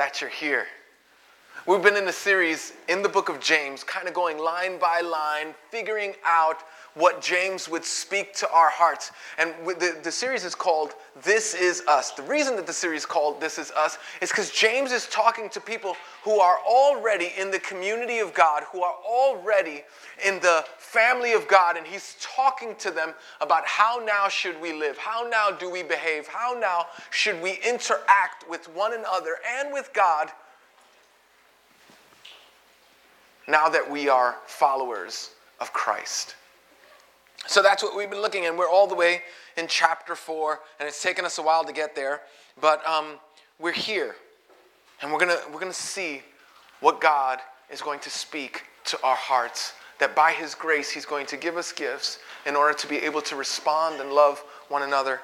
that you're here. We've been in a series in the book of James, kind of going line by line, figuring out what James would speak to our hearts. And the, the series is called This Is Us. The reason that the series called This Is Us is because James is talking to people who are already in the community of God, who are already in the family of God, and he's talking to them about how now should we live, how now do we behave, how now should we interact with one another and with God now that we are followers of Christ. So that's what we've been looking at. We're all the way in chapter 4, and it's taken us a while to get there, but um, we're here, and we're gonna we're gonna see what God is going to speak to our hearts. That by His grace, He's going to give us gifts in order to be able to respond and love one another,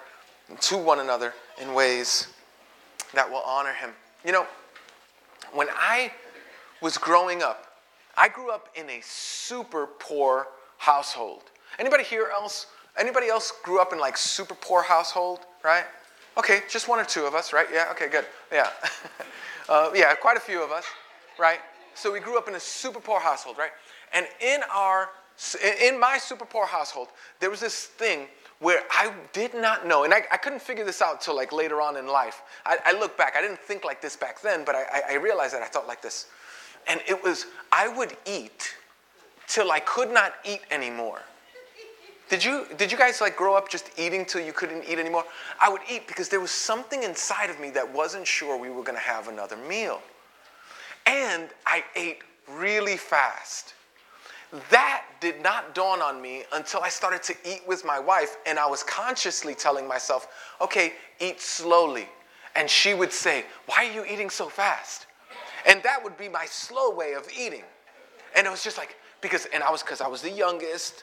to one another in ways that will honor Him. You know, when I was growing up, I grew up in a super poor household. Anybody here else? Anybody else grew up in like super poor household, right? Okay, just one or two of us, right? Yeah, okay, good. Yeah. uh, yeah, quite a few of us, right? So we grew up in a super poor household, right? And in our in my super poor household, there was this thing where I did not know, and I, I couldn't figure this out till like later on in life. I, I, look back, I didn't think like this back then, but I, I realized that I thought like this. And it was, I would eat till I could not eat anymore. Did you, did you guys like grow up just eating till you couldn't eat anymore? I would eat because there was something inside of me that wasn't sure we were going to have another meal. And I ate really fast. That did not dawn on me until I started to eat with my wife, and I was consciously telling myself, okay, eat slowly. And she would say, Why are you eating so fast? And that would be my slow way of eating. And it was just like, because, and I was, because I was the youngest,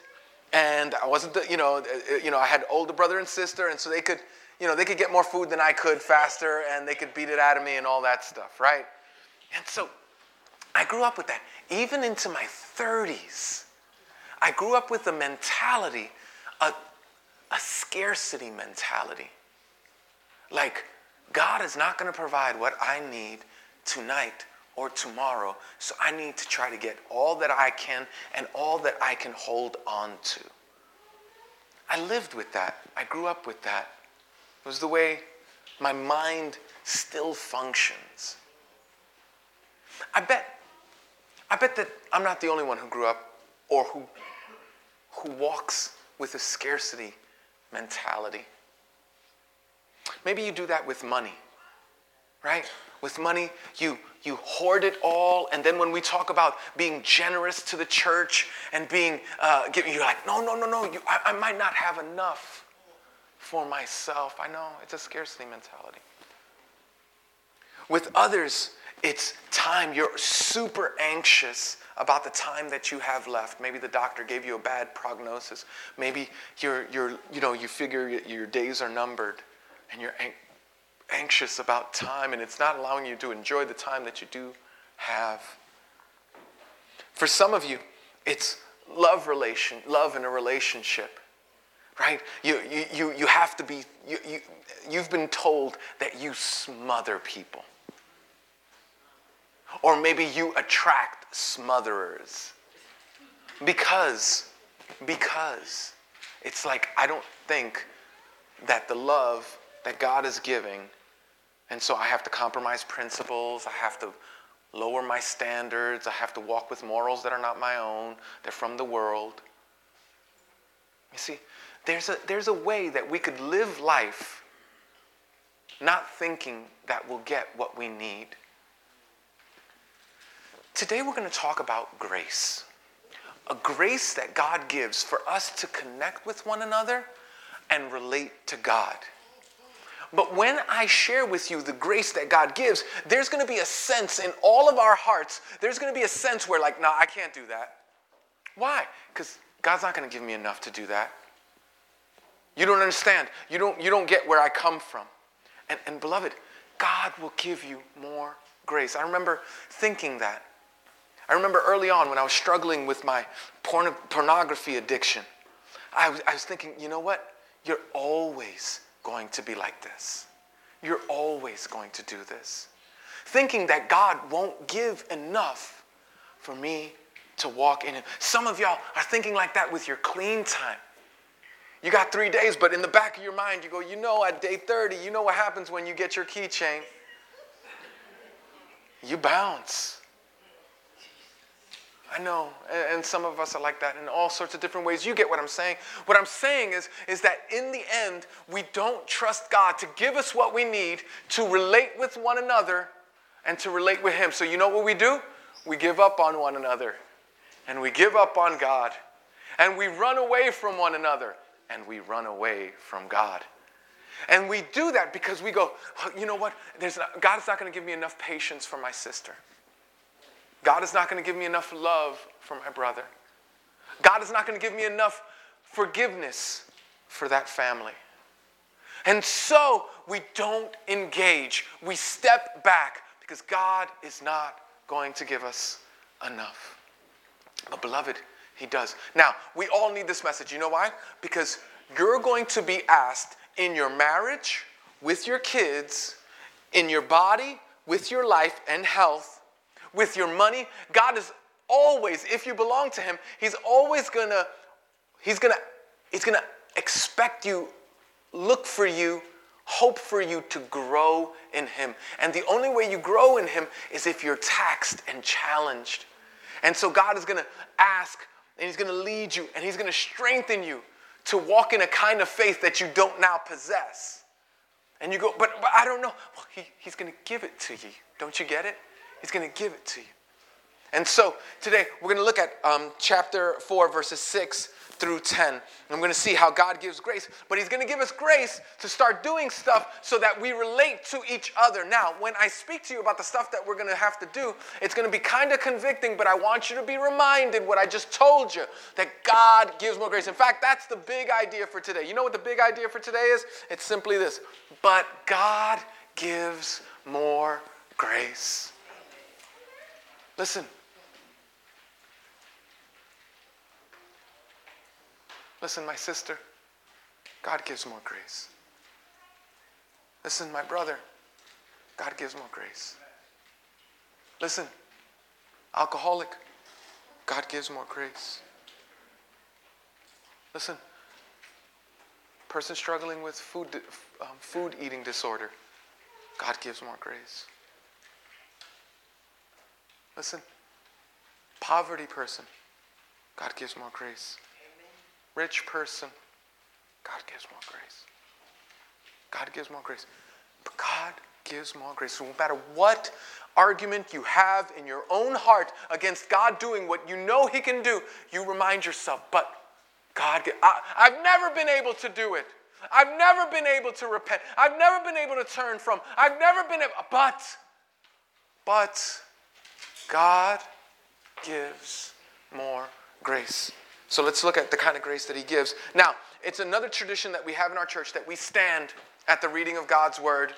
and I wasn't the, you know, uh, you know, I had older brother and sister, and so they could, you know, they could get more food than I could faster, and they could beat it out of me and all that stuff, right? And so I grew up with that. Even into my 30s, I grew up with a mentality, a, a scarcity mentality. Like, God is not going to provide what I need tonight or tomorrow. So I need to try to get all that I can and all that I can hold on to. I lived with that. I grew up with that. It was the way my mind still functions. I bet I bet that I'm not the only one who grew up or who who walks with a scarcity mentality. Maybe you do that with money. Right? With money, you you hoard it all. And then when we talk about being generous to the church and being, uh, giving, you're like, no, no, no, no, you, I, I might not have enough for myself. I know, it's a scarcity mentality. With others, it's time. You're super anxious about the time that you have left. Maybe the doctor gave you a bad prognosis. Maybe you're, you're, you know, you figure your days are numbered and you're anxious about time and it's not allowing you to enjoy the time that you do have. For some of you, it's love relation, love in a relationship. Right? You, you, you, you have to be, you, you, you've been told that you smother people. Or maybe you attract smotherers. Because, because it's like, I don't think that the love that God is giving. And so I have to compromise principles. I have to lower my standards. I have to walk with morals that are not my own, they're from the world. You see, there's a, there's a way that we could live life not thinking that we'll get what we need. Today we're going to talk about grace. A grace that God gives for us to connect with one another and relate to God. But when I share with you the grace that God gives, there's going to be a sense in all of our hearts, there's going to be a sense where, like, no, I can't do that. Why? Because God's not going to give me enough to do that. You don't understand. You don't, you don't get where I come from. And, and beloved, God will give you more grace. I remember thinking that. I remember early on when I was struggling with my porn- pornography addiction, I was, I was thinking, you know what? You're always going to be like this. You're always going to do this. thinking that God won't give enough for me to walk in Him. Some of y'all are thinking like that with your clean time. You got three days, but in the back of your mind, you go, you know, at day 30, you know what happens when you get your keychain? You bounce. I know, and some of us are like that in all sorts of different ways. You get what I'm saying. What I'm saying is, is that in the end, we don't trust God to give us what we need to relate with one another and to relate with Him. So, you know what we do? We give up on one another, and we give up on God, and we run away from one another, and we run away from God. And we do that because we go, you know what? There's not, God is not going to give me enough patience for my sister. God is not going to give me enough love for my brother. God is not going to give me enough forgiveness for that family. And so we don't engage. We step back because God is not going to give us enough. But, beloved, He does. Now, we all need this message. You know why? Because you're going to be asked in your marriage, with your kids, in your body, with your life and health, with your money. God is always, if you belong to Him, He's always gonna, He's gonna, He's gonna expect you, look for you, hope for you to grow in Him. And the only way you grow in Him is if you're taxed and challenged. And so God is gonna ask, and He's gonna lead you, and He's gonna strengthen you to walk in a kind of faith that you don't now possess. And you go, but, but I don't know. Well, he, he's going to give it to you. Don't you get it? He's going to give it to you. And so today we're going to look at um, chapter 4, verses 6 through 10. And I'm going to see how God gives grace, but He's going to give us grace to start doing stuff so that we relate to each other. Now, when I speak to you about the stuff that we're going to have to do, it's going to be kind of convicting, but I want you to be reminded what I just told you that God gives more grace. In fact, that's the big idea for today. You know what the big idea for today is? It's simply this but God gives more grace. Listen, Listen, my sister, God gives more grace. Listen, my brother, God gives more grace. Listen, alcoholic, God gives more grace. Listen, person struggling with food, um, food eating disorder, God gives more grace. Listen, poverty person, God gives more grace rich person, God gives more grace. God gives more grace. But God gives more grace. So no matter what argument you have in your own heart against God doing what you know He can do, you remind yourself, but God, I, I've never been able to do it. I've never been able to repent. I've never been able to turn from. I've never been able, but, but God gives more grace. So let's look at the kind of grace that he gives. Now, it's another tradition that we have in our church that we stand at the reading of God's word.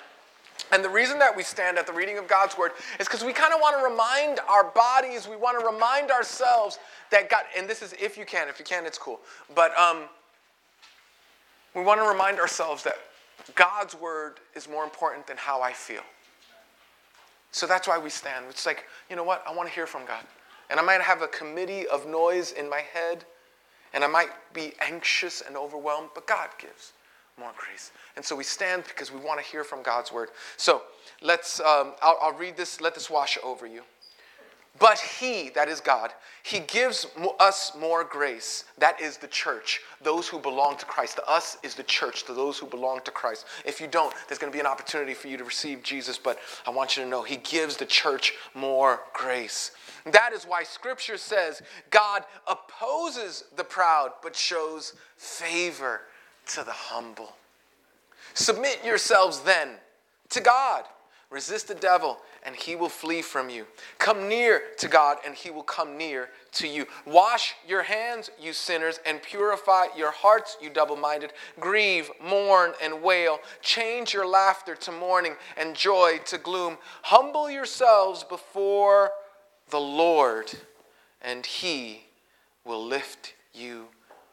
And the reason that we stand at the reading of God's word is because we kind of want to remind our bodies, we want to remind ourselves that God, and this is if you can, if you can, it's cool. But um, we want to remind ourselves that God's word is more important than how I feel. So that's why we stand. It's like, you know what? I want to hear from God. And I might have a committee of noise in my head and I might be anxious and overwhelmed, but God gives more grace. And so we stand because we want to hear from God's word. So let's, um, I'll, I'll read this, let this wash over you. But He, that is God, He gives us more grace. That is the church, those who belong to Christ. The us is the church, to those who belong to Christ. If you don't, there's going to be an opportunity for you to receive Jesus, but I want you to know He gives the church more grace. That is why Scripture says God opposes the proud, but shows favor to the humble. Submit yourselves then to God. Resist the devil, and he will flee from you. Come near to God, and he will come near to you. Wash your hands, you sinners, and purify your hearts, you double minded. Grieve, mourn, and wail. Change your laughter to mourning and joy to gloom. Humble yourselves before the Lord, and he will lift you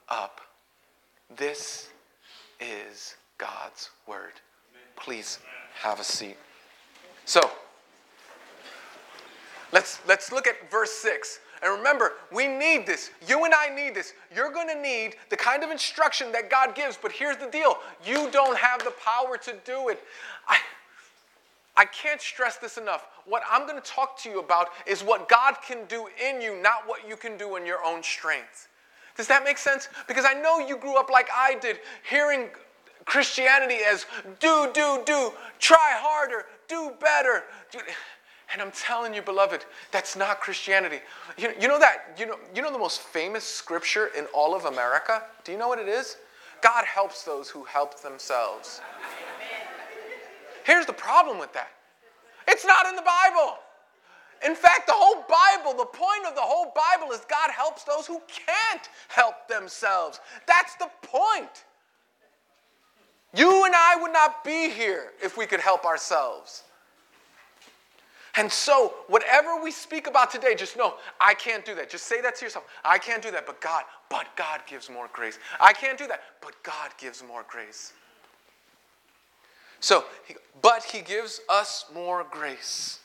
up. This is God's word. Please have a seat. So, Let's, let's look at verse 6. And remember, we need this. You and I need this. You're going to need the kind of instruction that God gives, but here's the deal you don't have the power to do it. I, I can't stress this enough. What I'm going to talk to you about is what God can do in you, not what you can do in your own strength. Does that make sense? Because I know you grew up like I did, hearing Christianity as do, do, do, try harder, do better. And I'm telling you, beloved, that's not Christianity. You, you know that, you know, you know the most famous scripture in all of America? Do you know what it is? God helps those who help themselves. Here's the problem with that it's not in the Bible. In fact, the whole Bible, the point of the whole Bible is God helps those who can't help themselves. That's the point. You and I would not be here if we could help ourselves. And so, whatever we speak about today, just know I can't do that. Just say that to yourself. I can't do that, but God, but God gives more grace. I can't do that, but God gives more grace. So, but He gives us more grace.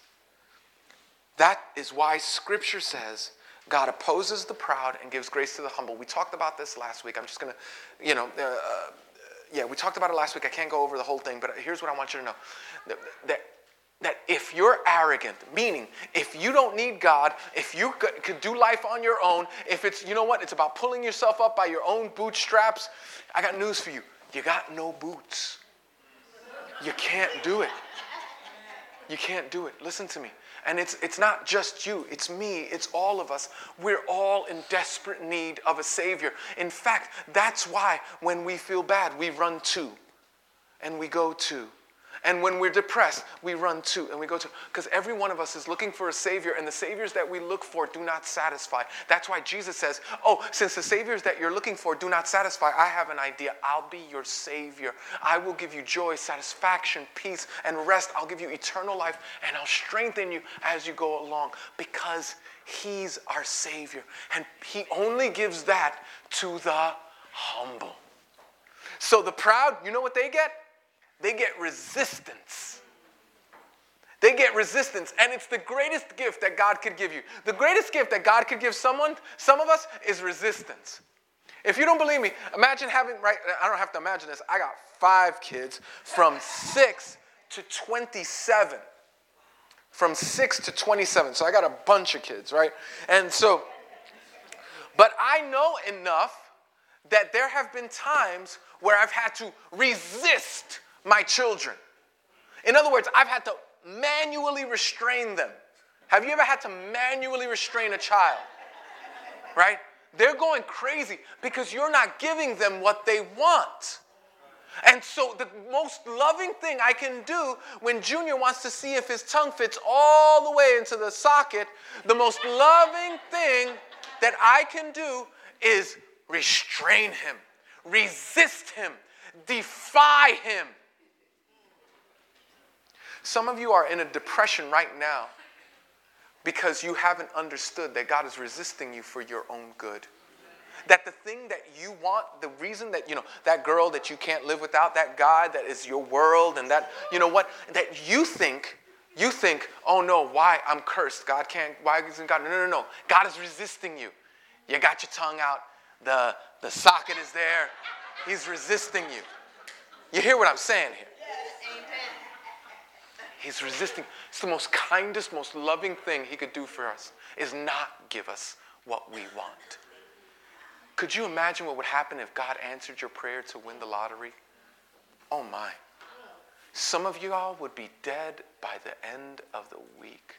That is why Scripture says God opposes the proud and gives grace to the humble. We talked about this last week. I'm just going to, you know, uh, uh, yeah, we talked about it last week. I can't go over the whole thing, but here's what I want you to know that, that, that if you're arrogant, meaning if you don't need God, if you could, could do life on your own, if it's, you know what, it's about pulling yourself up by your own bootstraps, I got news for you. You got no boots. You can't do it. You can't do it. Listen to me. And it's, it's not just you, it's me, it's all of us. We're all in desperate need of a Savior. In fact, that's why when we feel bad, we run to and we go to and when we're depressed, we run to and we go to. Because every one of us is looking for a Savior, and the Saviors that we look for do not satisfy. That's why Jesus says, Oh, since the Saviors that you're looking for do not satisfy, I have an idea. I'll be your Savior. I will give you joy, satisfaction, peace, and rest. I'll give you eternal life, and I'll strengthen you as you go along because He's our Savior. And He only gives that to the humble. So the proud, you know what they get? They get resistance. They get resistance, and it's the greatest gift that God could give you. The greatest gift that God could give someone, some of us, is resistance. If you don't believe me, imagine having, right? I don't have to imagine this. I got five kids from six to 27. From six to 27. So I got a bunch of kids, right? And so, but I know enough that there have been times where I've had to resist my children. In other words, I've had to manually restrain them. Have you ever had to manually restrain a child? Right? They're going crazy because you're not giving them what they want. And so, the most loving thing I can do when Junior wants to see if his tongue fits all the way into the socket, the most loving thing that I can do is restrain him, resist him, defy him. Some of you are in a depression right now because you haven't understood that God is resisting you for your own good. That the thing that you want, the reason that, you know, that girl that you can't live without, that guy that is your world, and that, you know what, that you think, you think, oh no, why? I'm cursed. God can't, why isn't God? No, no, no. God is resisting you. You got your tongue out, the, the socket is there. He's resisting you. You hear what I'm saying here? He's resisting. It's the most kindest, most loving thing he could do for us is not give us what we want. Could you imagine what would happen if God answered your prayer to win the lottery? Oh my. Some of you all would be dead by the end of the week.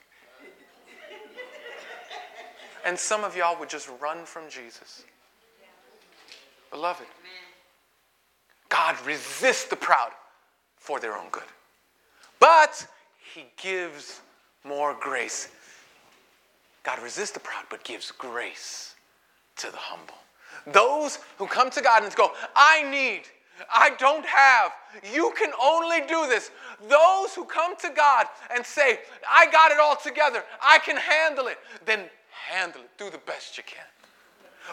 And some of y'all would just run from Jesus. Beloved, God resists the proud for their own good but he gives more grace. God resists the proud, but gives grace to the humble. Those who come to God and go, I need, I don't have, you can only do this. Those who come to God and say, I got it all together, I can handle it, then handle it. Do the best you can.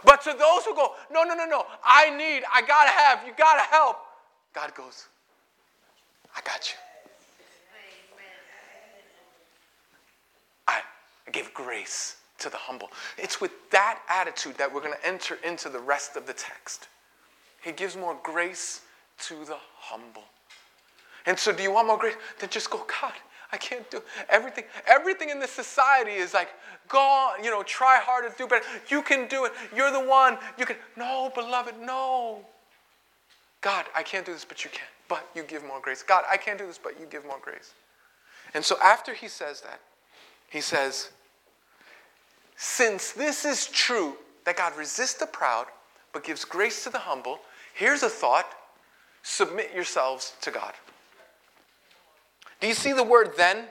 But to those who go, no, no, no, no, I need, I gotta have, you gotta help, God goes, I got you. Give grace to the humble. It's with that attitude that we're going to enter into the rest of the text. He gives more grace to the humble. And so, do you want more grace? Then just go, God, I can't do everything. Everything in this society is like, go on, you know, try harder, do better. You can do it. You're the one. You can. No, beloved, no. God, I can't do this, but you can. But you give more grace. God, I can't do this, but you give more grace. And so after he says that, he says, since this is true, that God resists the proud, but gives grace to the humble, here's a thought submit yourselves to God. Do you see the word then?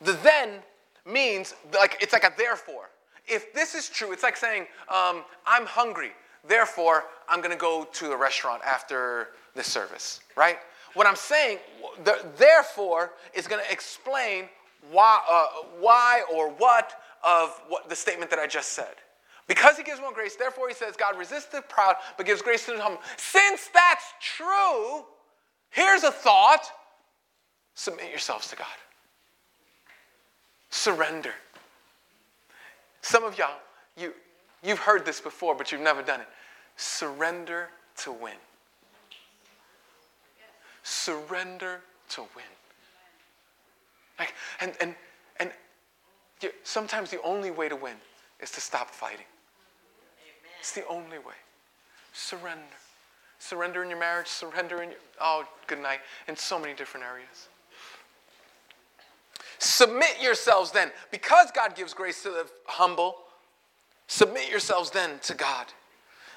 The then means like it's like a therefore. If this is true, it's like saying, um, I'm hungry, therefore I'm to go to a restaurant after this service, right? What I'm saying, the, therefore, is to explain why, uh, why or what of what the statement that I just said. Because he gives more grace, therefore he says, God resists the proud, but gives grace to the humble. Since that's true, here's a thought submit yourselves to God. Surrender. Some of y'all, you, you've heard this before, but you've never done it. Surrender to win. Surrender to win. Like, and, and, and sometimes the only way to win is to stop fighting. It's the only way. Surrender. Surrender in your marriage, surrender in your, oh, good night, in so many different areas. Submit yourselves then, because God gives grace to the humble, submit yourselves then to God.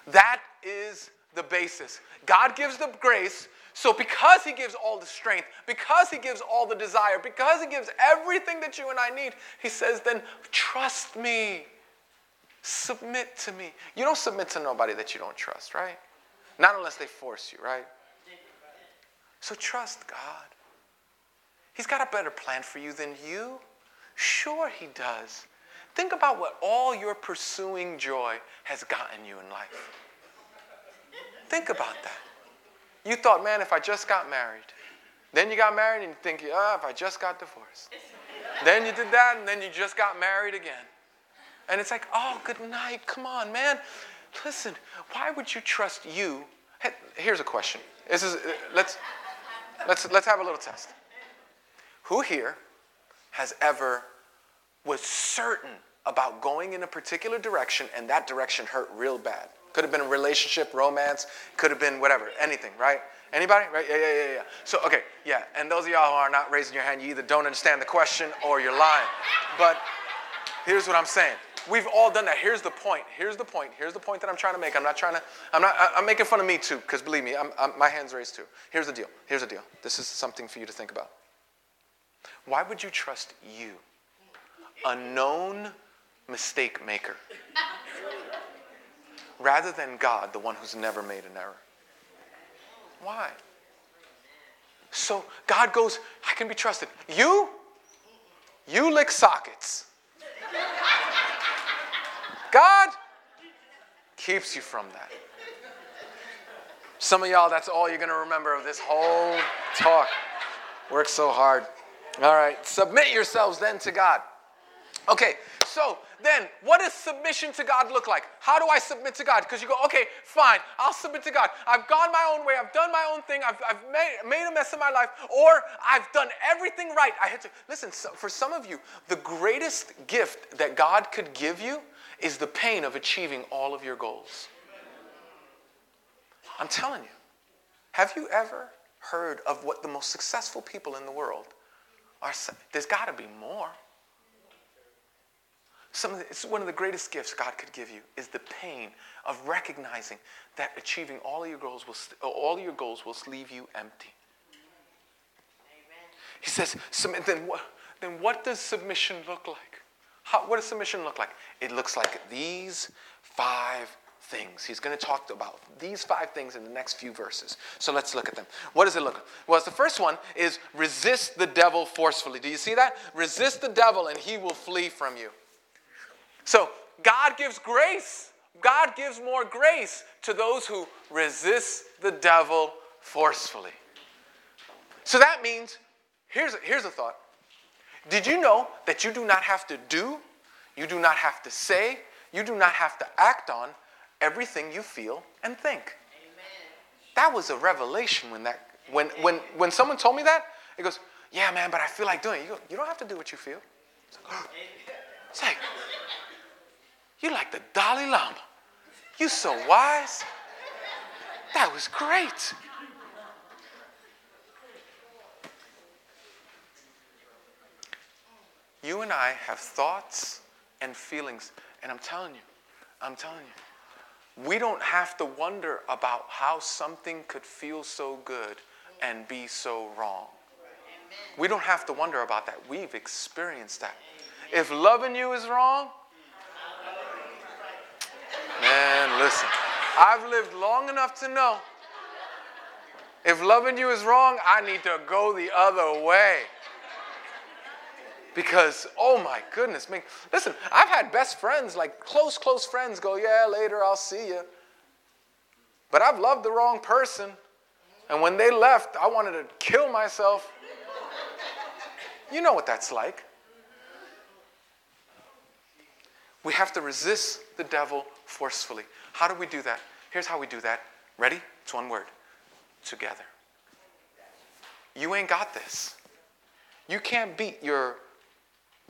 That is the basis. God gives the grace, so because He gives all the strength, because He gives all the desire, because He gives everything that you and I need, He says, then trust me. Submit to me. You don't submit to nobody that you don't trust, right? Not unless they force you, right? So trust God. He's got a better plan for you than you. Sure, He does. Think about what all your pursuing joy has gotten you in life. Think about that. You thought, man, if I just got married. Then you got married and you think, oh, if I just got divorced. then you did that and then you just got married again. And it's like, oh, good night. Come on, man. Listen, why would you trust you? Here's a question. This is, uh, let's, let's, let's have a little test. Who here has ever was certain about going in a particular direction and that direction hurt real bad? Could have been a relationship, romance, could have been whatever, anything, right? Anybody? Right? Yeah, yeah, yeah, yeah. So, okay, yeah. And those of y'all who are not raising your hand, you either don't understand the question or you're lying. But here's what I'm saying. We've all done that. Here's the point. Here's the point. Here's the point that I'm trying to make. I'm not trying to, I'm not, I'm making fun of me too, because believe me, I'm, I'm, my hand's raised too. Here's the deal. Here's the deal. This is something for you to think about. Why would you trust you, a known mistake maker, rather than God, the one who's never made an error? Why? So God goes, I can be trusted. You? You lick sockets. God keeps you from that. Some of y'all, that's all you're going to remember of this whole talk. Work so hard. All right, submit yourselves then to God. Okay, so then what does submission to God look like? How do I submit to God? Because you go, okay, fine, I'll submit to God. I've gone my own way, I've done my own thing, I've, I've made, made a mess of my life, or I've done everything right. I had to, listen, so for some of you, the greatest gift that God could give you is the pain of achieving all of your goals. I'm telling you, have you ever heard of what the most successful people in the world are? There's got to be more. Some the, it's one of the greatest gifts God could give you is the pain of recognizing that achieving all of your goals will all your goals will leave you empty. Amen. He says, then what, then what does submission look like? How, what does submission look like? It looks like these five things. He's going to talk about these five things in the next few verses. So let's look at them. What does it look like? Well, the first one is resist the devil forcefully. Do you see that? Resist the devil and he will flee from you. So God gives grace. God gives more grace to those who resist the devil forcefully. So that means, here's, here's a thought. Did you know that you do not have to do, you do not have to say, you do not have to act on everything you feel and think? Amen. That was a revelation when that when when when someone told me that, it goes, "Yeah, man, but I feel like doing it." You go, "You don't have to do what you feel." It's like, oh. it's like you like the Dalai Lama. You so wise. That was great. You and I have thoughts and feelings, and I'm telling you, I'm telling you, we don't have to wonder about how something could feel so good and be so wrong. We don't have to wonder about that. We've experienced that. If loving you is wrong, man, listen. I've lived long enough to know if loving you is wrong, I need to go the other way. Because, oh my goodness, man, listen, I've had best friends, like close, close friends, go, yeah, later, I'll see you. But I've loved the wrong person. And when they left, I wanted to kill myself. You know what that's like. We have to resist the devil forcefully. How do we do that? Here's how we do that. Ready? It's one word together. You ain't got this. You can't beat your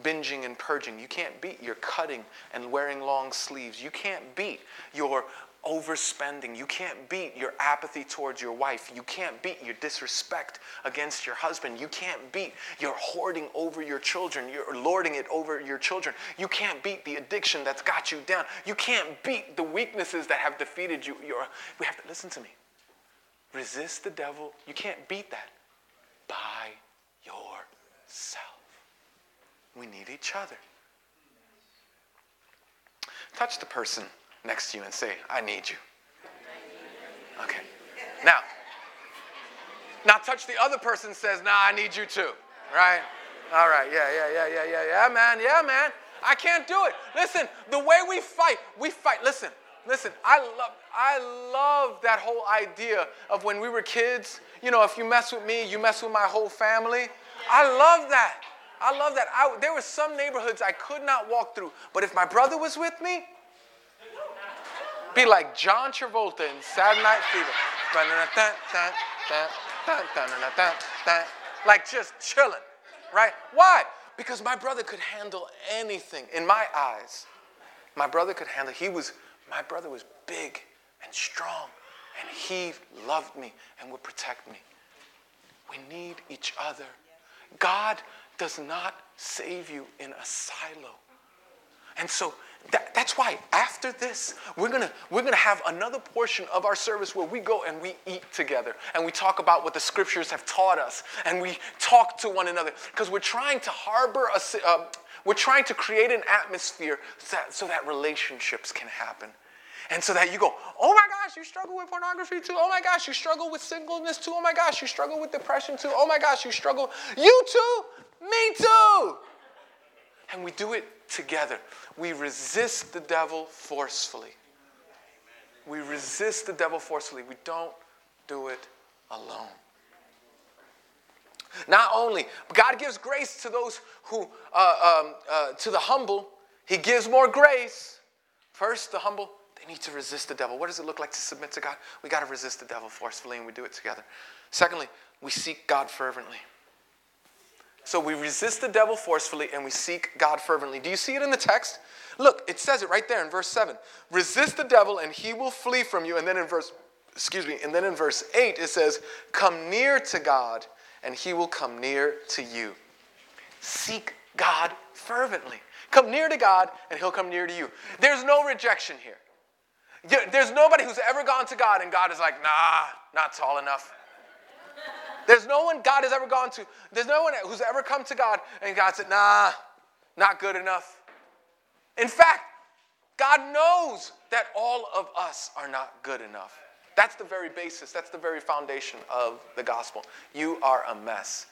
binging and purging. You can't beat your cutting and wearing long sleeves. You can't beat your overspending. You can't beat your apathy towards your wife. You can't beat your disrespect against your husband. You can't beat your hoarding over your children, You're lording it over your children. You can't beat the addiction that's got you down. You can't beat the weaknesses that have defeated you. You're, we have to listen to me. Resist the devil. You can't beat that by yourself. We need each other. Touch the person next to you and say, I need you. Okay. Now, now touch the other person says, Nah, I need you too. Right? All right. Yeah, yeah, yeah, yeah, yeah, yeah, man. Yeah, man. I can't do it. Listen, the way we fight, we fight. Listen, listen. I love, I love that whole idea of when we were kids. You know, if you mess with me, you mess with my whole family. I love that. I love that. I, there were some neighborhoods I could not walk through, but if my brother was with me, be like John Travolta in Saturday Night Fever. Like just chilling, right? Why? Because my brother could handle anything in my eyes. My brother could handle, he was, my brother was big and strong, and he loved me and would protect me. We need each other. God does not save you in a silo. And so that, that's why after this, we're gonna, we're gonna have another portion of our service where we go and we eat together and we talk about what the scriptures have taught us and we talk to one another because we're trying to harbor a, uh, we're trying to create an atmosphere so that, so that relationships can happen. And so that you go, oh my gosh, you struggle with pornography too. Oh my gosh, you struggle with singleness too. Oh my gosh, you struggle with depression too. Oh my gosh, you struggle. You too. Me too. And we do it together. We resist the devil forcefully. We resist the devil forcefully. We don't do it alone. Not only, God gives grace to those who, uh, um, uh, to the humble, He gives more grace. First, the humble, they need to resist the devil. What does it look like to submit to God? We got to resist the devil forcefully, and we do it together. Secondly, we seek God fervently. So we resist the devil forcefully and we seek God fervently. Do you see it in the text? Look, it says it right there in verse 7. Resist the devil and he will flee from you. And then in verse excuse me, and then in verse 8 it says, "Come near to God and he will come near to you." Seek God fervently. Come near to God and he'll come near to you. There's no rejection here. There's nobody who's ever gone to God and God is like, "Nah, not tall enough." There's no one God has ever gone to. There's no one who's ever come to God and God said, nah, not good enough. In fact, God knows that all of us are not good enough. That's the very basis, that's the very foundation of the gospel. You are a mess.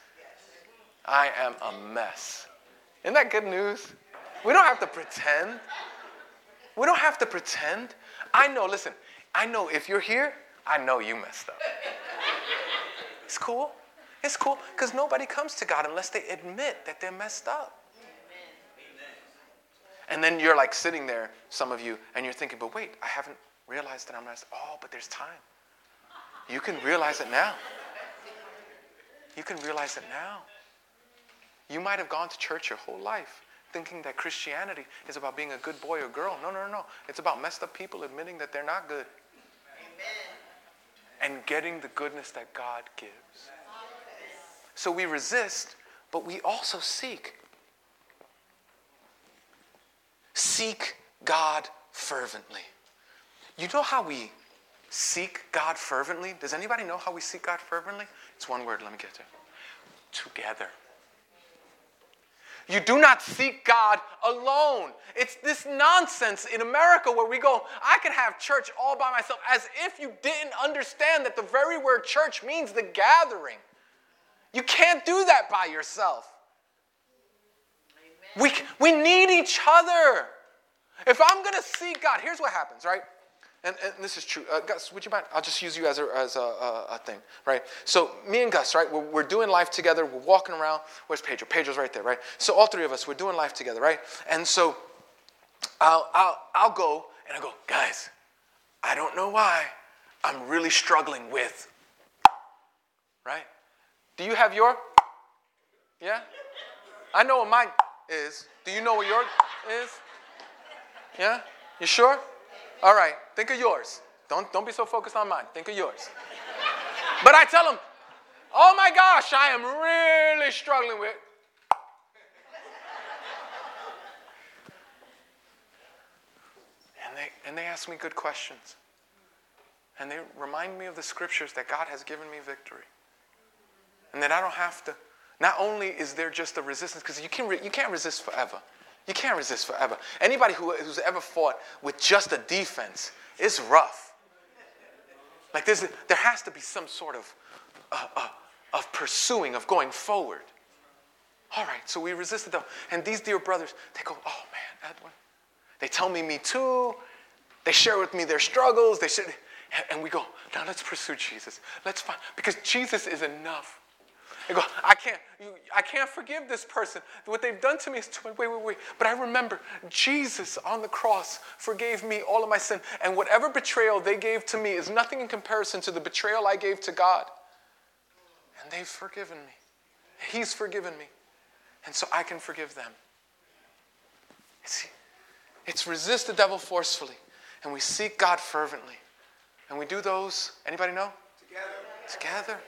I am a mess. Isn't that good news? We don't have to pretend. We don't have to pretend. I know, listen, I know if you're here, I know you messed up. It's cool. It's cool because nobody comes to God unless they admit that they're messed up. And then you're like sitting there, some of you, and you're thinking, but wait, I haven't realized that I'm messed. Up. Oh, but there's time. You can realize it now. You can realize it now. You might have gone to church your whole life thinking that Christianity is about being a good boy or girl. No, no, no, no. It's about messed up people admitting that they're not good. And getting the goodness that God gives. So we resist, but we also seek. Seek God fervently. You know how we seek God fervently? Does anybody know how we seek God fervently? It's one word, let me get to it. Together. You do not seek God alone. It's this nonsense in America where we go, I can have church all by myself, as if you didn't understand that the very word church means the gathering. You can't do that by yourself. We, we need each other. If I'm going to seek God, here's what happens, right? And, and this is true. Uh, Gus, would you mind? I'll just use you as a, as a, a, a thing, right? So, me and Gus, right? We're, we're, doing life together. We're walking around. Where's Pedro? Pedro's right there, right? So, all three of us, we're doing life together, right? And so, I'll, I'll, I'll go and I go, guys, I don't know why I'm really struggling with, right? Do you have your? Yeah? I know what mine is. Do you know what yours is? Yeah? You sure? All right, think of yours. Don't, don't be so focused on mine. Think of yours. But I tell them, oh my gosh, I am really struggling with. And they, and they ask me good questions. And they remind me of the scriptures that God has given me victory. And that I don't have to. Not only is there just a resistance, because you, can re, you can't resist forever. You can't resist forever. Anybody who, who's ever fought with just a defense is rough. Like there has to be some sort of, uh, uh, of pursuing, of going forward. All right, so we resisted them. And these dear brothers, they go, oh man, Edwin. They tell me, me too. They share with me their struggles. They should, and we go, now let's pursue Jesus. Let's find, because Jesus is enough. I go, I can't, I can't forgive this person. What they've done to me is too much. Wait, wait, wait. But I remember Jesus on the cross forgave me all of my sin. And whatever betrayal they gave to me is nothing in comparison to the betrayal I gave to God. And they've forgiven me. He's forgiven me. And so I can forgive them. It's, it's resist the devil forcefully. And we seek God fervently. And we do those, anybody know? Together. Together.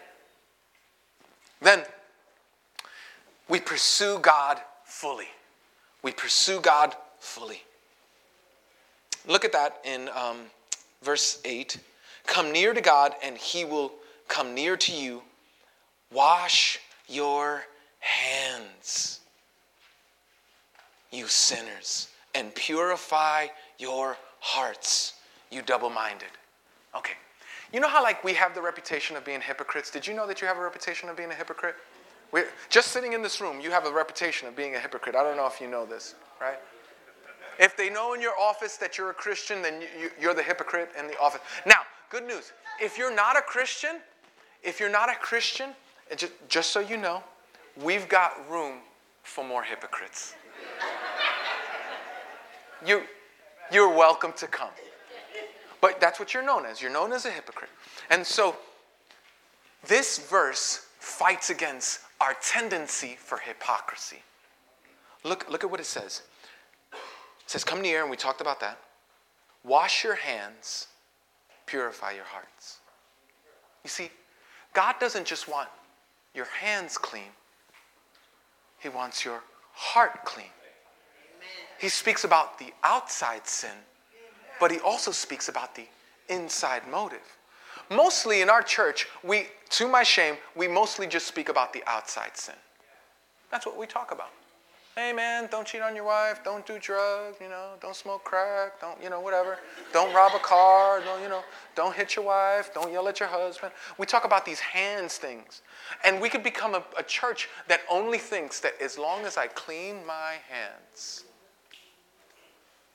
Then we pursue God fully. We pursue God fully. Look at that in um, verse 8. Come near to God, and he will come near to you. Wash your hands, you sinners, and purify your hearts, you double minded. Okay, you know how like we have the reputation of being hypocrites? Did you know that you have a reputation of being a hypocrite? We're, just sitting in this room, you have a reputation of being a hypocrite. I don't know if you know this, right? If they know in your office that you're a Christian, then you, you're the hypocrite in the office. Now, good news. If you're not a Christian, if you're not a Christian, just, just so you know, we've got room for more hypocrites. You, you're welcome to come. But that's what you're known as. You're known as a hypocrite. And so this verse fights against our tendency for hypocrisy. Look, look at what it says. It says, Come near, and we talked about that. Wash your hands, purify your hearts. You see, God doesn't just want your hands clean, He wants your heart clean. He speaks about the outside sin but he also speaks about the inside motive. Mostly in our church, we, to my shame, we mostly just speak about the outside sin. That's what we talk about. Hey man, don't cheat on your wife, don't do drugs, you know, don't smoke crack, don't, you know, whatever. Don't rob a car, don't, you know, don't hit your wife, don't yell at your husband. We talk about these hands things. And we could become a, a church that only thinks that as long as I clean my hands,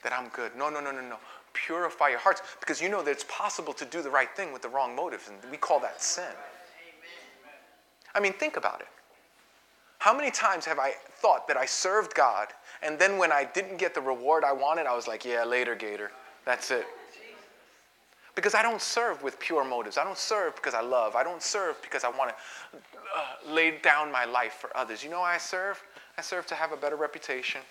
that I'm good. No, no, no, no, no purify your hearts because you know that it's possible to do the right thing with the wrong motives, and we call that sin. I mean, think about it. How many times have I thought that I served God, and then when I didn't get the reward I wanted, I was like, yeah, later, Gator. That's it. Because I don't serve with pure motives. I don't serve because I love. I don't serve because I want to uh, lay down my life for others. You know why I serve? I serve to have a better reputation.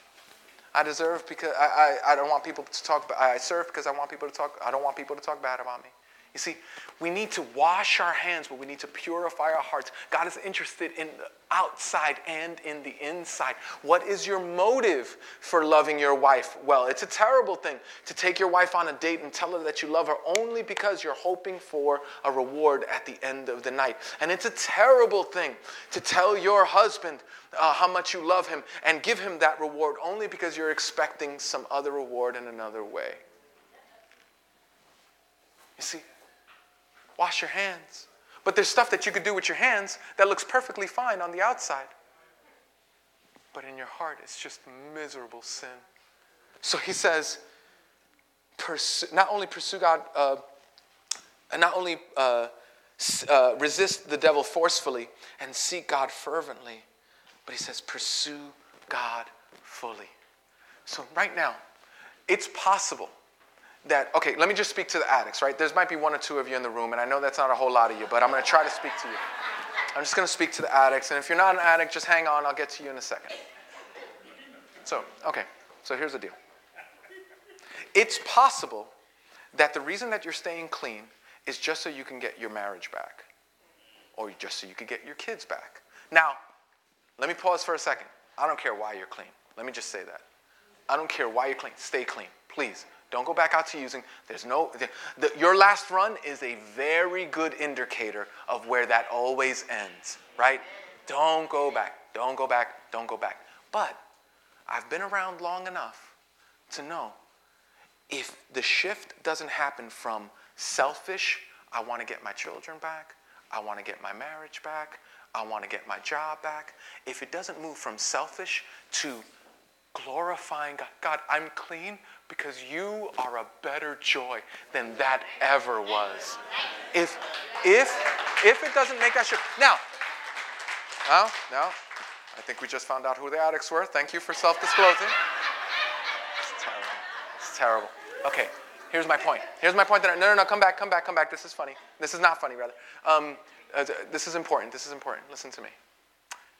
I deserve because I, I, I don't want people to talk. I serve because I want people to talk. I don't want people to talk bad about me. You see, we need to wash our hands, but we need to purify our hearts. God is interested in the outside and in the inside. What is your motive for loving your wife? Well, it's a terrible thing to take your wife on a date and tell her that you love her only because you're hoping for a reward at the end of the night. And it's a terrible thing to tell your husband uh, how much you love him and give him that reward only because you're expecting some other reward in another way. You see, Wash your hands. But there's stuff that you could do with your hands that looks perfectly fine on the outside. But in your heart, it's just miserable sin. So he says, pursue, not only pursue God, uh, and not only uh, uh, resist the devil forcefully and seek God fervently, but he says, pursue God fully. So, right now, it's possible that, okay, let me just speak to the addicts, right? There's might be one or two of you in the room, and I know that's not a whole lot of you, but I'm going to try to speak to you. I'm just going to speak to the addicts, and if you're not an addict, just hang on. I'll get to you in a second. So, okay, so here's the deal. It's possible that the reason that you're staying clean is just so you can get your marriage back, or just so you can get your kids back. Now, let me pause for a second. I don't care why you're clean. Let me just say that. I don't care why you're clean. Stay clean, please. Don't go back out to using. There's no, the, the, your last run is a very good indicator of where that always ends, right? Don't go back. Don't go back. Don't go back. But I've been around long enough to know if the shift doesn't happen from selfish, I want to get my children back, I want to get my marriage back, I want to get my job back, if it doesn't move from selfish to glorifying God, God, I'm clean because you are a better joy than that ever was. If, if, if it doesn't make that shift. Now, now, now, I think we just found out who the addicts were. Thank you for self disclosing. It's terrible. It's terrible. Okay, here's my point. Here's my point that I, no, no, no, come back, come back, come back. This is funny. This is not funny, rather. Um, uh, this is important. This is important. Listen to me.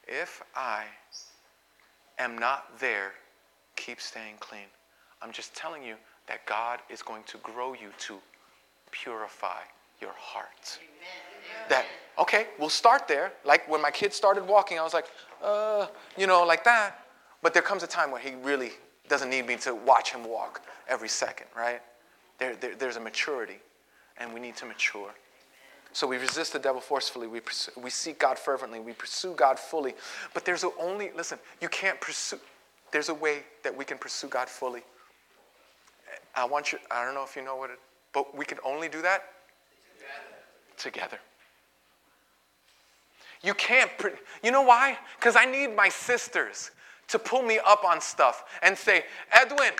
If I am not there, keep staying clean. I'm just telling you that God is going to grow you to purify your heart. That, okay, we'll start there. Like when my kids started walking, I was like, uh, you know, like that. But there comes a time where he really doesn't need me to watch him walk every second, right? There, there, there's a maturity, and we need to mature. So we resist the devil forcefully. We, pursue, we seek God fervently. We pursue God fully. But there's only, listen, you can't pursue, there's a way that we can pursue God fully. I want you, I don't know if you know what it, but we can only do that together. together. You can't, you know why? Because I need my sisters to pull me up on stuff and say, Edwin,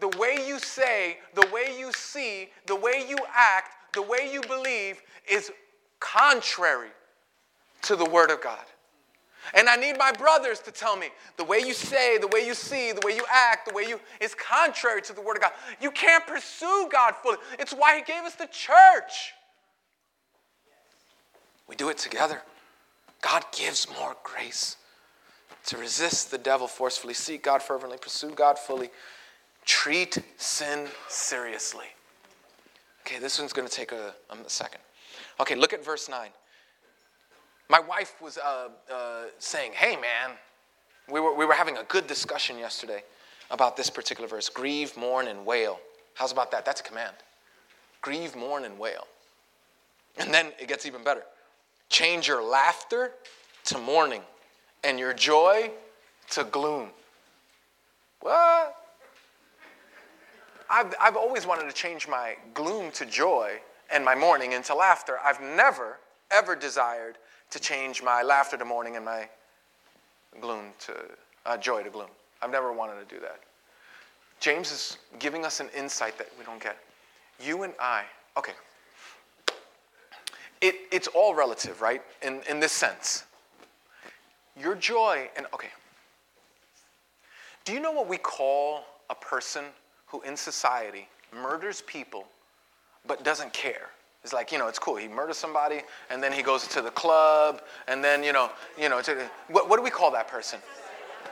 the way you say, the way you see, the way you act, the way you believe is contrary to the Word of God. And I need my brothers to tell me the way you say, the way you see, the way you act, the way you is contrary to the word of God. You can't pursue God fully. It's why he gave us the church. We do it together. God gives more grace to resist the devil forcefully, seek God fervently, pursue God fully, treat sin seriously. Okay, this one's going to take a, a second. Okay, look at verse 9. My wife was uh, uh, saying, Hey, man, we were, we were having a good discussion yesterday about this particular verse grieve, mourn, and wail. How's about that? That's a command. Grieve, mourn, and wail. And then it gets even better. Change your laughter to mourning and your joy to gloom. What? I've, I've always wanted to change my gloom to joy and my mourning into laughter. I've never, ever desired to change my laughter to mourning and my gloom to uh, joy to gloom. I've never wanted to do that. James is giving us an insight that we don't get. You and I, okay, it, it's all relative, right? In, in this sense. your joy, and okay. Do you know what we call a person who in society murders people but doesn't care? It's like, you know, it's cool. He murders somebody and then he goes to the club and then, you know, you know, what, what do we call that person?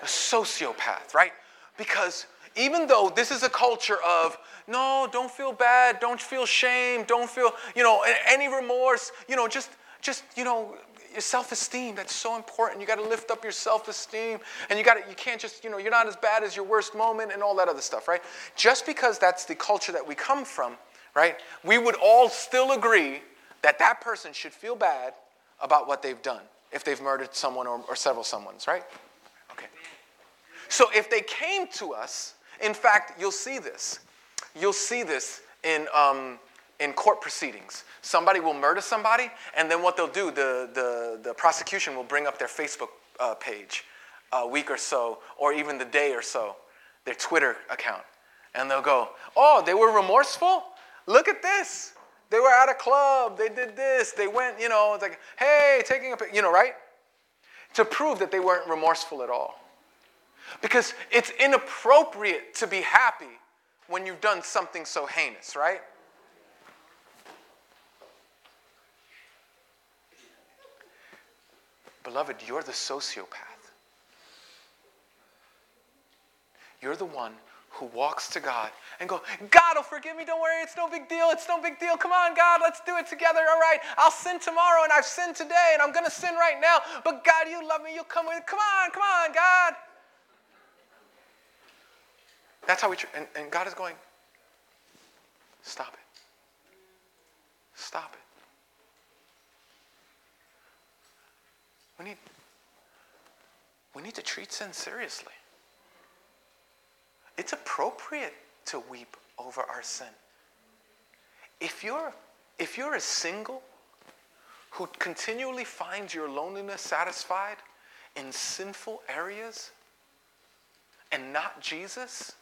A sociopath, right? Because even though this is a culture of no, don't feel bad, don't feel shame, don't feel, you know, any remorse, you know, just just, you know, your self-esteem that's so important you got to lift up your self-esteem and you got to you can't just you know you're not as bad as your worst moment and all that other stuff right just because that's the culture that we come from right we would all still agree that that person should feel bad about what they've done if they've murdered someone or, or several someone's right okay so if they came to us in fact you'll see this you'll see this in um, in court proceedings. Somebody will murder somebody, and then what they'll do, the, the, the prosecution will bring up their Facebook uh, page a week or so, or even the day or so, their Twitter account. And they'll go, Oh, they were remorseful? Look at this. They were at a club, they did this, they went, you know, it's like, hey, taking a you know, right? To prove that they weren't remorseful at all. Because it's inappropriate to be happy when you've done something so heinous, right? Beloved, you're the sociopath. You're the one who walks to God and go, God will forgive me. Don't worry. It's no big deal. It's no big deal. Come on, God. Let's do it together. All right. I'll sin tomorrow and I've sinned today and I'm going to sin right now. But God, you love me. You'll come with. Come on. Come on, God. That's how we, tr- and, and God is going, stop it. Stop it. We need, we need to treat sin seriously. It's appropriate to weep over our sin. If you're, if you're a single who continually finds your loneliness satisfied in sinful areas and not Jesus,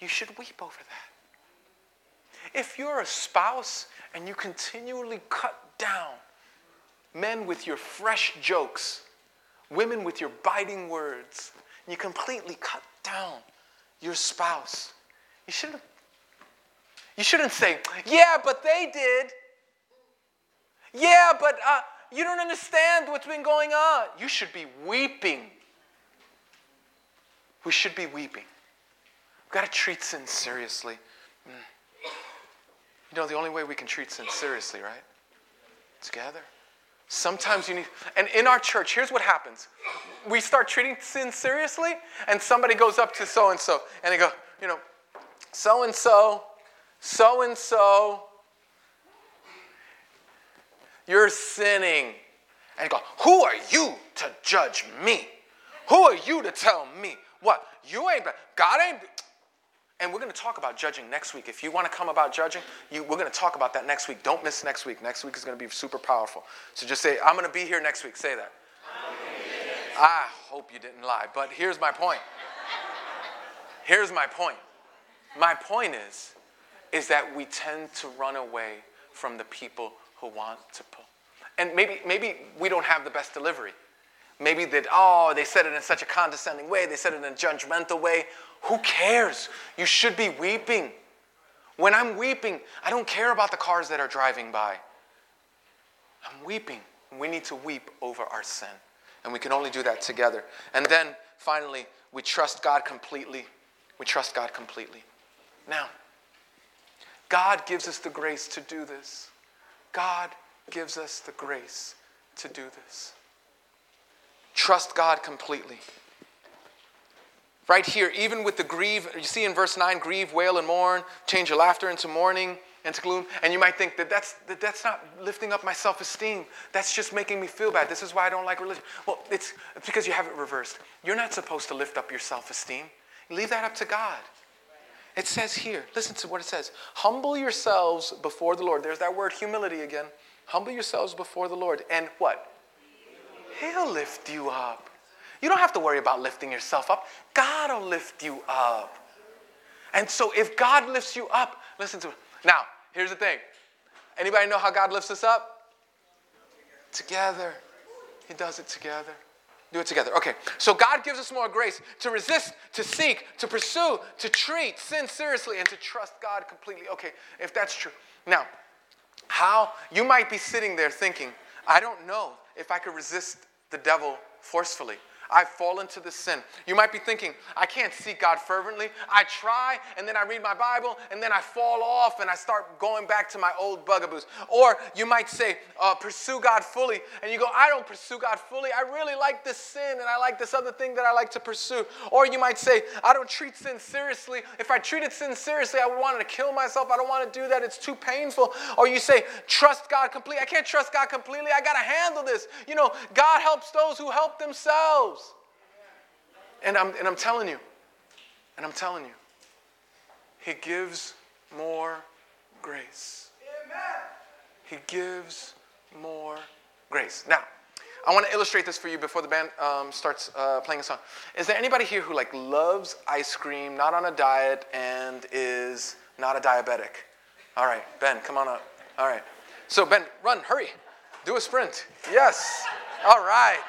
you should weep over that. If you're a spouse and you continually cut down men with your fresh jokes, women with your biting words. and You completely cut down your spouse. You shouldn't, you shouldn't say, yeah, but they did. Yeah, but uh, you don't understand what's been going on. You should be weeping. We should be weeping. We've got to treat sin seriously. Mm. You know, the only way we can treat sin seriously, right? Together. Sometimes you need, and in our church, here's what happens. We start treating sin seriously, and somebody goes up to so and so, and they go, you know, so and so, so and so, you're sinning. And go, who are you to judge me? Who are you to tell me what? You ain't, God ain't, and we're going to talk about judging next week. If you want to come about judging, you, we're going to talk about that next week. Don't miss next week. Next week is going to be super powerful. So just say, I'm going to be here next week. Say that. I hope you didn't lie. But here's my point. Here's my point. My point is, is that we tend to run away from the people who want to pull. And maybe, maybe we don't have the best delivery. Maybe that, oh, they said it in such a condescending way, they said it in a judgmental way. Who cares? You should be weeping. When I'm weeping, I don't care about the cars that are driving by. I'm weeping. We need to weep over our sin. And we can only do that together. And then finally, we trust God completely. We trust God completely. Now, God gives us the grace to do this. God gives us the grace to do this. Trust God completely. Right here, even with the grieve, you see in verse 9, grieve, wail, and mourn, change your laughter into mourning, into gloom. And you might think that that's, that that's not lifting up my self esteem. That's just making me feel bad. This is why I don't like religion. Well, it's, it's because you have it reversed. You're not supposed to lift up your self esteem, leave that up to God. It says here, listen to what it says humble yourselves before the Lord. There's that word humility again. Humble yourselves before the Lord. And what? He'll lift you up. You don't have to worry about lifting yourself up. God will lift you up. And so if God lifts you up, listen to me. Now, here's the thing. Anybody know how God lifts us up? Together. He does it together. Do it together. Okay. So God gives us more grace to resist, to seek, to pursue, to treat sin seriously, and to trust God completely. Okay, if that's true. Now, how you might be sitting there thinking, I don't know if I could resist the devil forcefully. I've fallen to this sin. You might be thinking, I can't seek God fervently. I try, and then I read my Bible, and then I fall off, and I start going back to my old bugaboos. Or you might say, uh, pursue God fully, and you go, I don't pursue God fully. I really like this sin, and I like this other thing that I like to pursue. Or you might say, I don't treat sin seriously. If I treated sin seriously, I would want to kill myself. I don't want to do that. It's too painful. Or you say, trust God completely. I can't trust God completely. I got to handle this. You know, God helps those who help themselves. And I'm, and I'm telling you, and I'm telling you, He gives more grace. Amen. He gives more grace. Now, I want to illustrate this for you before the band um, starts uh, playing a song. Is there anybody here who like loves ice cream, not on a diet, and is not a diabetic? All right, Ben, come on up. All right. So Ben, run, hurry, do a sprint. Yes. All right.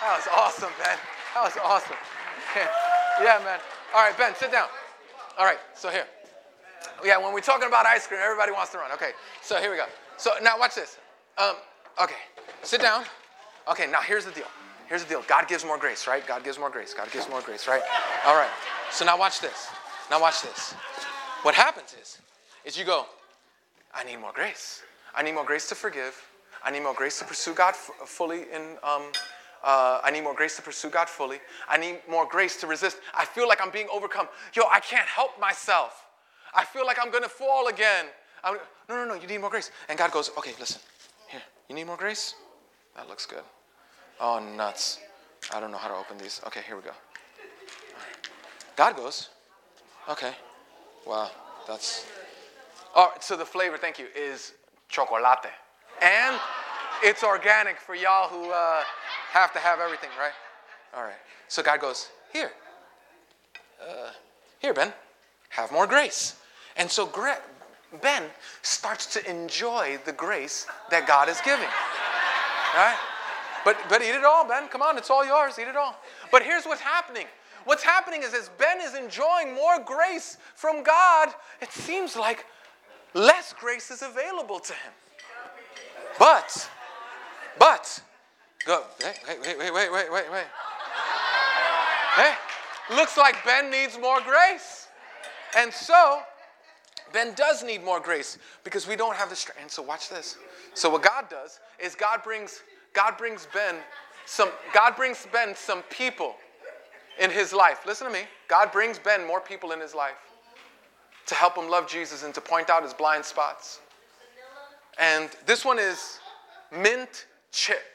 That was awesome, Ben. That was awesome. yeah, man. All right, Ben, sit down. All right, so here. Yeah, when we're talking about ice cream, everybody wants to run. Okay, so here we go. So now watch this. Um, okay, sit down. Okay, now here's the deal. Here's the deal. God gives more grace, right? God gives more grace. God gives more grace, right? All right. So now watch this. Now watch this. What happens is, is you go, I need more grace. I need more grace to forgive. I need more grace to pursue God f- fully in um, uh, I need more grace to pursue God fully. I need more grace to resist. I feel like I'm being overcome. Yo, I can't help myself. I feel like I'm going to fall again. I'm, no, no, no, you need more grace. And God goes, okay, listen, here, you need more grace? That looks good. Oh, nuts. I don't know how to open these. Okay, here we go. God goes, okay, wow, that's. All right, so the flavor, thank you, is chocolate. And it's organic for y'all who. Uh, have to have everything, right? All right. So God goes, Here, uh, here, Ben, have more grace. And so Ben starts to enjoy the grace that God is giving. Right? But, but eat it all, Ben. Come on, it's all yours. Eat it all. But here's what's happening. What's happening is as Ben is enjoying more grace from God, it seems like less grace is available to him. But, but, Go. Hey, wait, wait, wait, wait, wait, wait, wait. Hey, looks like Ben needs more grace. And so, Ben does need more grace because we don't have the strength. And so watch this. So what God does is God brings God brings Ben some God brings Ben some people in his life. Listen to me. God brings Ben more people in his life to help him love Jesus and to point out his blind spots. And this one is mint chip.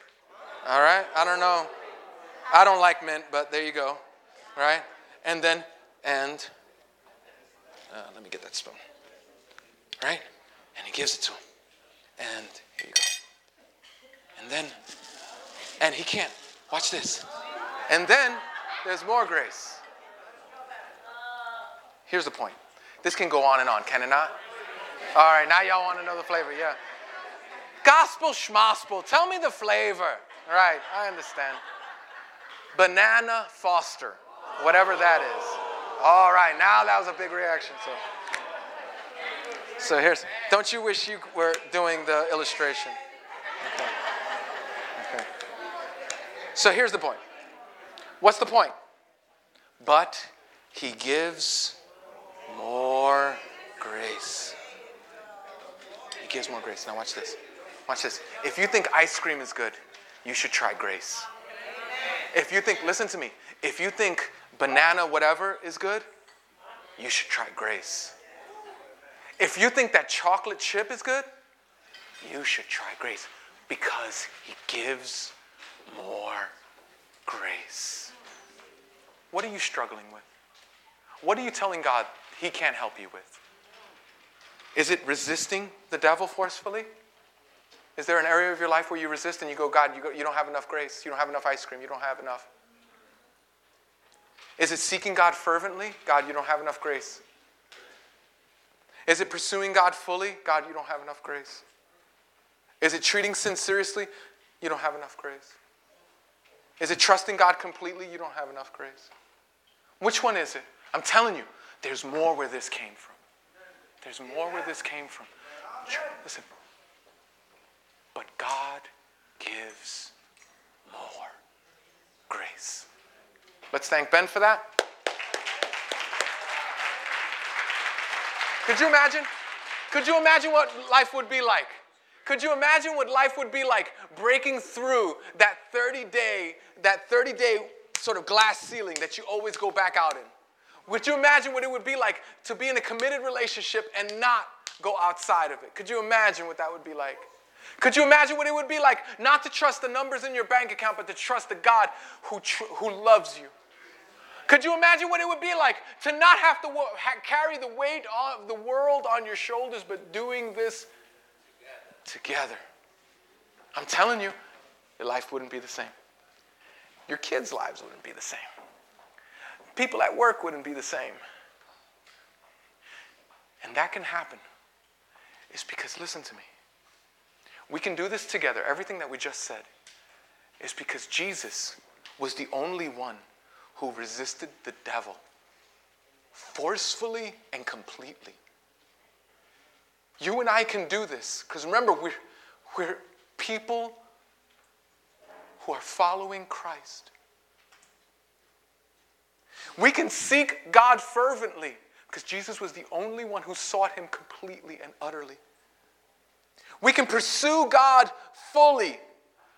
All right? I don't know. I don't like mint, but there you go. Right? And then, and, uh, let me get that spoon. Right? And he gives it to him. And here you go. And then, and he can't. Watch this. And then there's more grace. Here's the point. This can go on and on, can it not? All right, now y'all want to know the flavor, yeah. Gospel schmospel. Tell me the flavor. Right, I understand. Banana Foster, whatever that is. All right, now that was a big reaction. So, so here's. Don't you wish you were doing the illustration? Okay. Okay. So here's the point. What's the point? But he gives more grace. He gives more grace. Now watch this. Watch this. If you think ice cream is good, you should try grace. If you think, listen to me, if you think banana whatever is good, you should try grace. If you think that chocolate chip is good, you should try grace because he gives more grace. What are you struggling with? What are you telling God he can't help you with? Is it resisting the devil forcefully? Is there an area of your life where you resist and you go, God, you, go, you don't have enough grace, you don't have enough ice cream, you don't have enough? Is it seeking God fervently? God, you don't have enough grace. Is it pursuing God fully? God, you don't have enough grace. Is it treating sin seriously? You don't have enough grace. Is it trusting God completely? You don't have enough grace. Which one is it? I'm telling you, there's more where this came from. There's more where this came from. Listen. But God gives more grace. Let's thank Ben for that. Could you imagine? Could you imagine what life would be like? Could you imagine what life would be like breaking through that 30 day, that 30 day sort of glass ceiling that you always go back out in? Would you imagine what it would be like to be in a committed relationship and not go outside of it? Could you imagine what that would be like? Could you imagine what it would be like not to trust the numbers in your bank account, but to trust the God who, tr- who loves you? Could you imagine what it would be like to not have to ha- carry the weight of the world on your shoulders, but doing this together? I'm telling you, your life wouldn't be the same. Your kids' lives wouldn't be the same. People at work wouldn't be the same. And that can happen. It's because, listen to me, we can do this together. Everything that we just said is because Jesus was the only one who resisted the devil forcefully and completely. You and I can do this because remember, we're, we're people who are following Christ. We can seek God fervently because Jesus was the only one who sought him completely and utterly. We can pursue God fully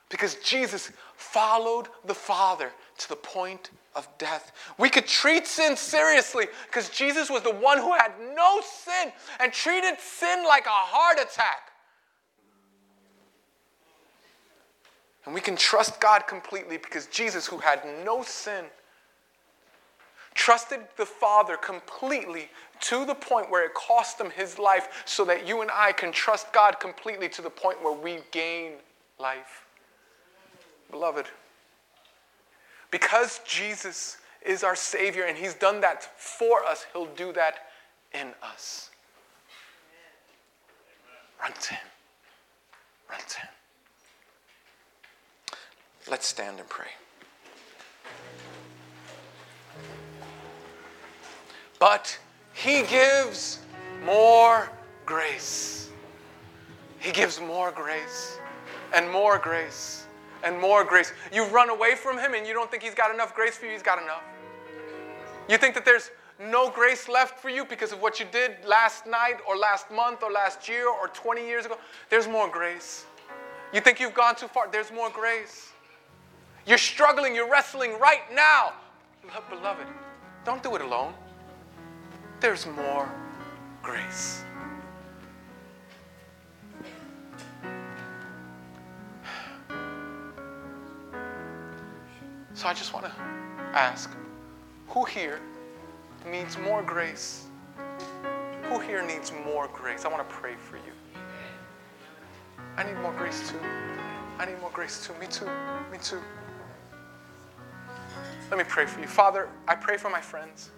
because Jesus followed the Father to the point of death. We could treat sin seriously because Jesus was the one who had no sin and treated sin like a heart attack. And we can trust God completely because Jesus, who had no sin, trusted the Father completely to the point where it cost him his life so that you and I can trust God completely to the point where we gain life. Beloved, because Jesus is our Savior and He's done that for us, He'll do that in us. Run to Him. Run to Him. Let's stand and pray. But He gives more grace. He gives more grace and more grace and more grace. You've run away from Him and you don't think He's got enough grace for you, He's got enough. You think that there's no grace left for you because of what you did last night or last month or last year or 20 years ago. There's more grace. You think you've gone too far. There's more grace. You're struggling, you're wrestling right now. Beloved, don't do it alone. There's more grace. So I just want to ask who here needs more grace? Who here needs more grace? I want to pray for you. I need more grace too. I need more grace too. Me too. Me too. Let me pray for you. Father, I pray for my friends.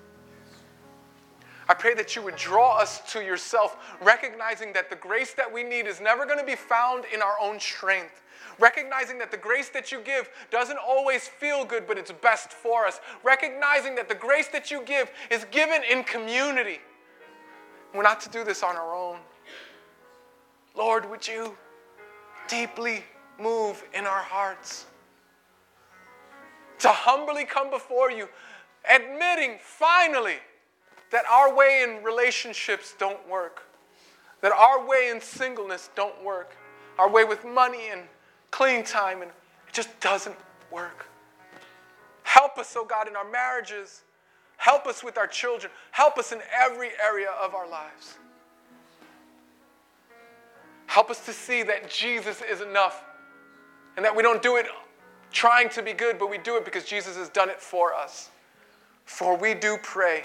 Pray that you would draw us to yourself, recognizing that the grace that we need is never going to be found in our own strength. Recognizing that the grace that you give doesn't always feel good, but it's best for us. Recognizing that the grace that you give is given in community. We're not to do this on our own. Lord, would you deeply move in our hearts? To humbly come before you, admitting finally that our way in relationships don't work, that our way in singleness don't work, our way with money and clean time, and it just doesn't work. Help us, oh God, in our marriages. Help us with our children. Help us in every area of our lives. Help us to see that Jesus is enough and that we don't do it trying to be good, but we do it because Jesus has done it for us. For we do pray